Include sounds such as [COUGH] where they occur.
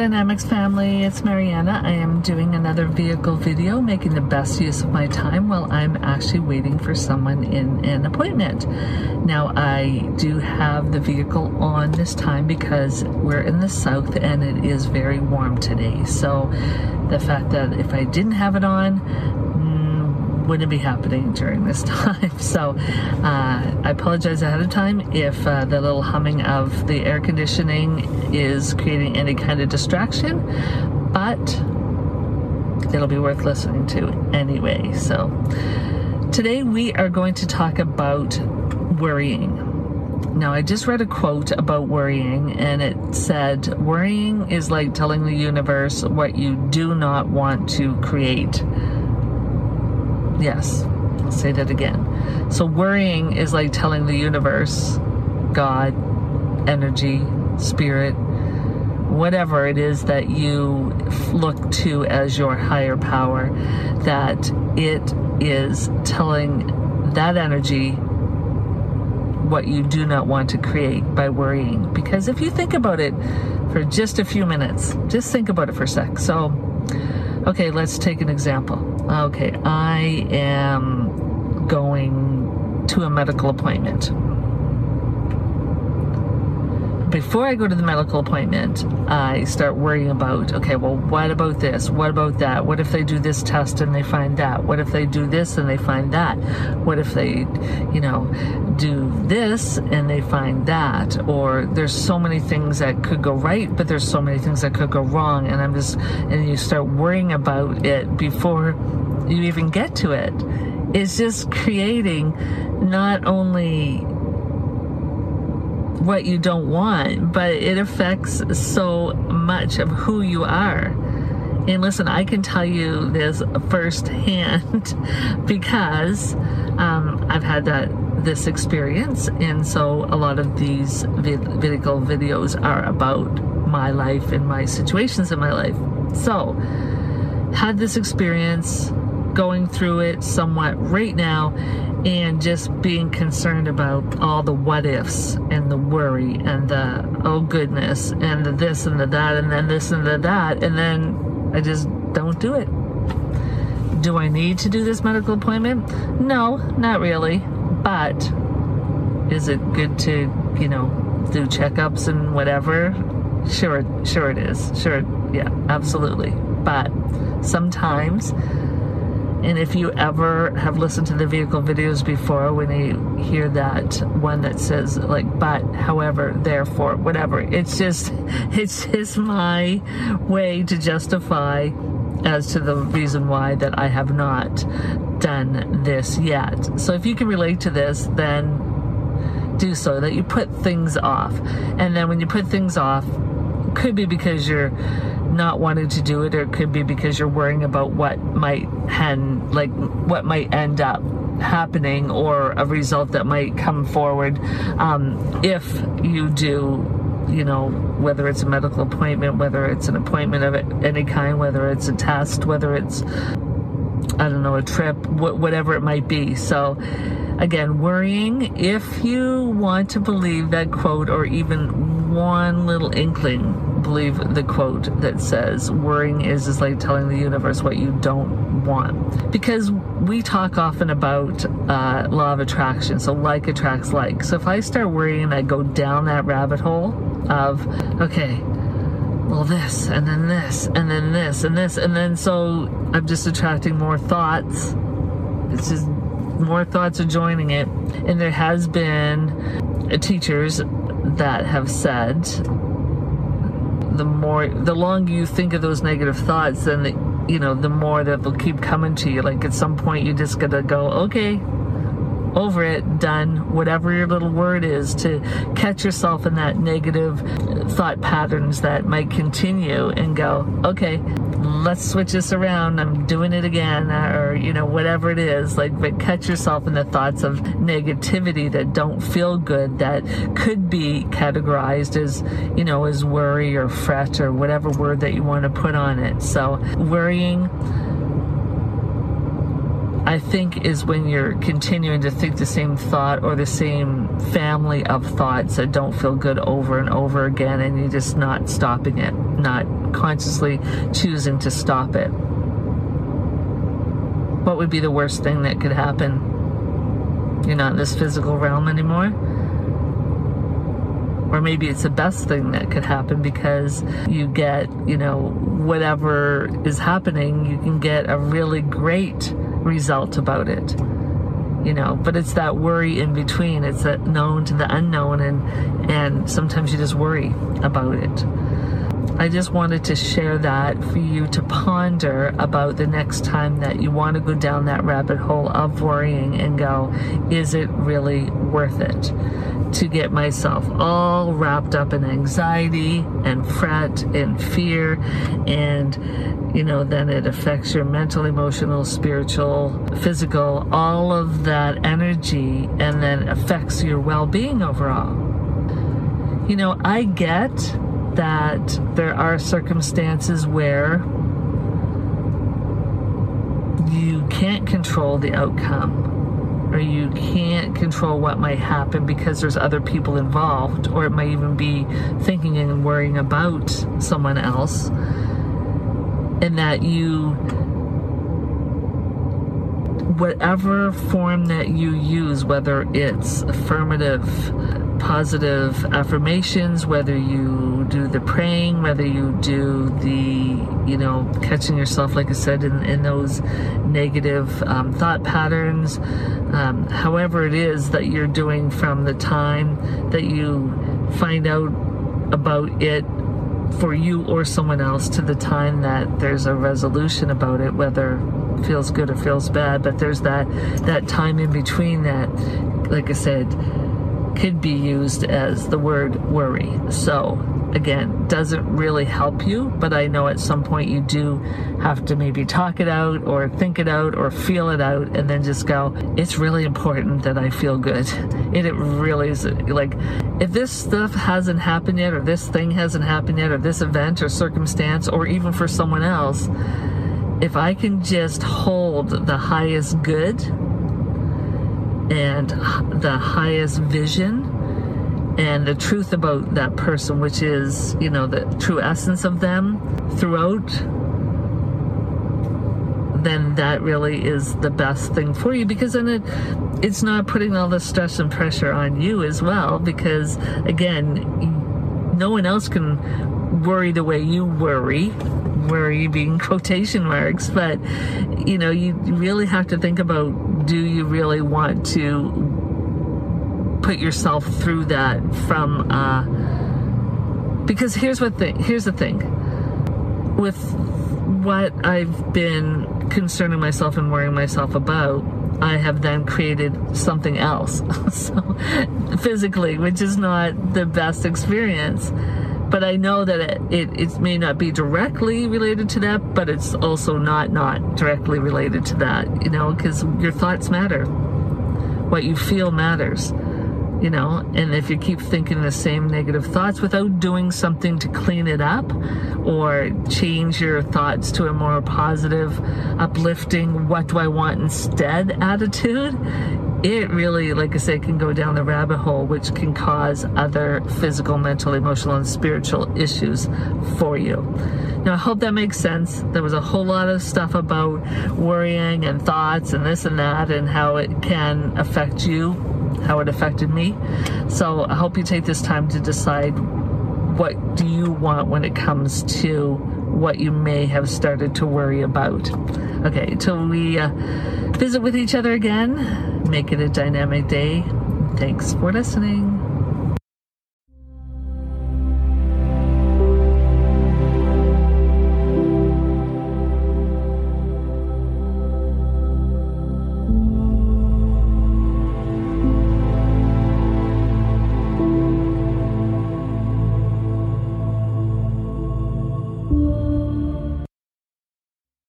Dynamics family, it's Mariana. I am doing another vehicle video, making the best use of my time while I'm actually waiting for someone in an appointment. Now I do have the vehicle on this time because we're in the south and it is very warm today. So the fact that if I didn't have it on, wouldn't be happening during this [LAUGHS] time. So uh, I apologize ahead of time if uh, the little humming of the air conditioning is creating any kind of distraction, but it'll be worth listening to anyway. So today we are going to talk about worrying. Now, I just read a quote about worrying, and it said, Worrying is like telling the universe what you do not want to create. Yes, I'll say that again. So, worrying is like telling the universe, God, energy, spirit, whatever it is that you look to as your higher power, that it is telling that energy what you do not want to create by worrying. Because if you think about it for just a few minutes, just think about it for a sec. So, okay, let's take an example. Okay, I am going to a medical appointment before I go to the medical appointment, I start worrying about, okay, well, what about this? What about that? What if they do this test and they find that? What if they do this and they find that? What if they, you know, do this and they find that? Or there's so many things that could go right, but there's so many things that could go wrong. And I'm just, and you start worrying about it before you even get to it. It's just creating not only what you don't want, but it affects so much of who you are. And listen, I can tell you this firsthand [LAUGHS] because um, I've had that this experience, and so a lot of these vehicle videos are about my life and my situations in my life. So, had this experience, going through it somewhat right now, and just being concerned about all the what ifs and the worry and the oh goodness and the this and the that and then this and the that and then I just don't do it. Do I need to do this medical appointment? No, not really. But is it good to, you know, do checkups and whatever? Sure, sure it is. Sure, yeah, absolutely. But sometimes and if you ever have listened to the vehicle videos before, when you hear that one that says like "but," however, therefore, whatever, it's just [LAUGHS] it's just my way to justify as to the reason why that I have not done this yet. So if you can relate to this, then do so. That you put things off, and then when you put things off, could be because you're not wanting to do it, or it could be because you're worrying about what might hen like what might end up happening or a result that might come forward um, if you do you know whether it's a medical appointment whether it's an appointment of any kind whether it's a test whether it's i don't know a trip wh- whatever it might be. So again worrying if you want to believe that quote or even one little inkling believe the quote that says worrying is is like telling the universe what you don't want. Because we talk often about uh, law of attraction so like attracts like. So if i start worrying i go down that rabbit hole of okay well this and then this and then this and this and then so i'm just attracting more thoughts. It's just more thoughts are joining it. And there has been teachers that have said the more, the longer you think of those negative thoughts, then the, you know, the more that they'll keep coming to you. Like at some point, you just gotta go, okay, over it, done, whatever your little word is, to catch yourself in that negative thought patterns that might continue and go, okay, let's switch this around. I'm doing it again, or, you know, whatever it is. Like, but catch yourself in the thoughts of negativity that don't feel good, that could be categorized as, you know, as worry or fret or whatever word that you want to put on it. So, worrying I think is when you're continuing to think the same thought or the same family of thoughts that don't feel good over and over again, and you're just not stopping it, not consciously choosing to stop it. What would be the worst thing that could happen? You're not in this physical realm anymore or maybe it's the best thing that could happen because you get, you know, whatever is happening, you can get a really great result about it. You know, but it's that worry in between. It's that known to the unknown and and sometimes you just worry about it. I just wanted to share that for you to ponder about the next time that you want to go down that rabbit hole of worrying and go, is it really worth it? To get myself all wrapped up in anxiety and fret and fear, and you know, then it affects your mental, emotional, spiritual, physical, all of that energy, and then affects your well being overall. You know, I get that there are circumstances where you can't control the outcome or you can't control what might happen because there's other people involved or it might even be thinking and worrying about someone else and that you whatever form that you use whether it's affirmative positive affirmations, whether you do the praying, whether you do the, you know, catching yourself, like I said, in, in those negative um, thought patterns, um, however it is that you're doing from the time that you find out about it for you or someone else to the time that there's a resolution about it, whether feels good or feels bad, but there's that that time in between that, like I said, could be used as the word worry. So, again, doesn't really help you, but I know at some point you do have to maybe talk it out or think it out or feel it out and then just go, it's really important that I feel good. And it really is like, if this stuff hasn't happened yet, or this thing hasn't happened yet, or this event or circumstance, or even for someone else, if I can just hold the highest good and the highest vision and the truth about that person, which is, you know, the true essence of them throughout, then that really is the best thing for you. Because then it it's not putting all the stress and pressure on you as well because again no one else can worry the way you worry worry being quotation marks but you know you really have to think about do you really want to put yourself through that from uh, because here's what the here's the thing. With what I've been concerning myself and worrying myself about I have then created something else. [LAUGHS] So physically which is not the best experience but I know that it, it, it, may not be directly related to that, but it's also not not directly related to that, you know, because your thoughts matter. What you feel matters, you know, and if you keep thinking the same negative thoughts without doing something to clean it up or change your thoughts to a more positive, uplifting, what do I want instead attitude, it really, like I said, can go down the rabbit hole, which can cause other physical, mental, emotional, and spiritual issues for you. Now, I hope that makes sense. There was a whole lot of stuff about worrying and thoughts and this and that, and how it can affect you, how it affected me. So, I hope you take this time to decide what do you want when it comes to what you may have started to worry about. Okay, till we uh, visit with each other again, make it a dynamic day. Thanks for listening.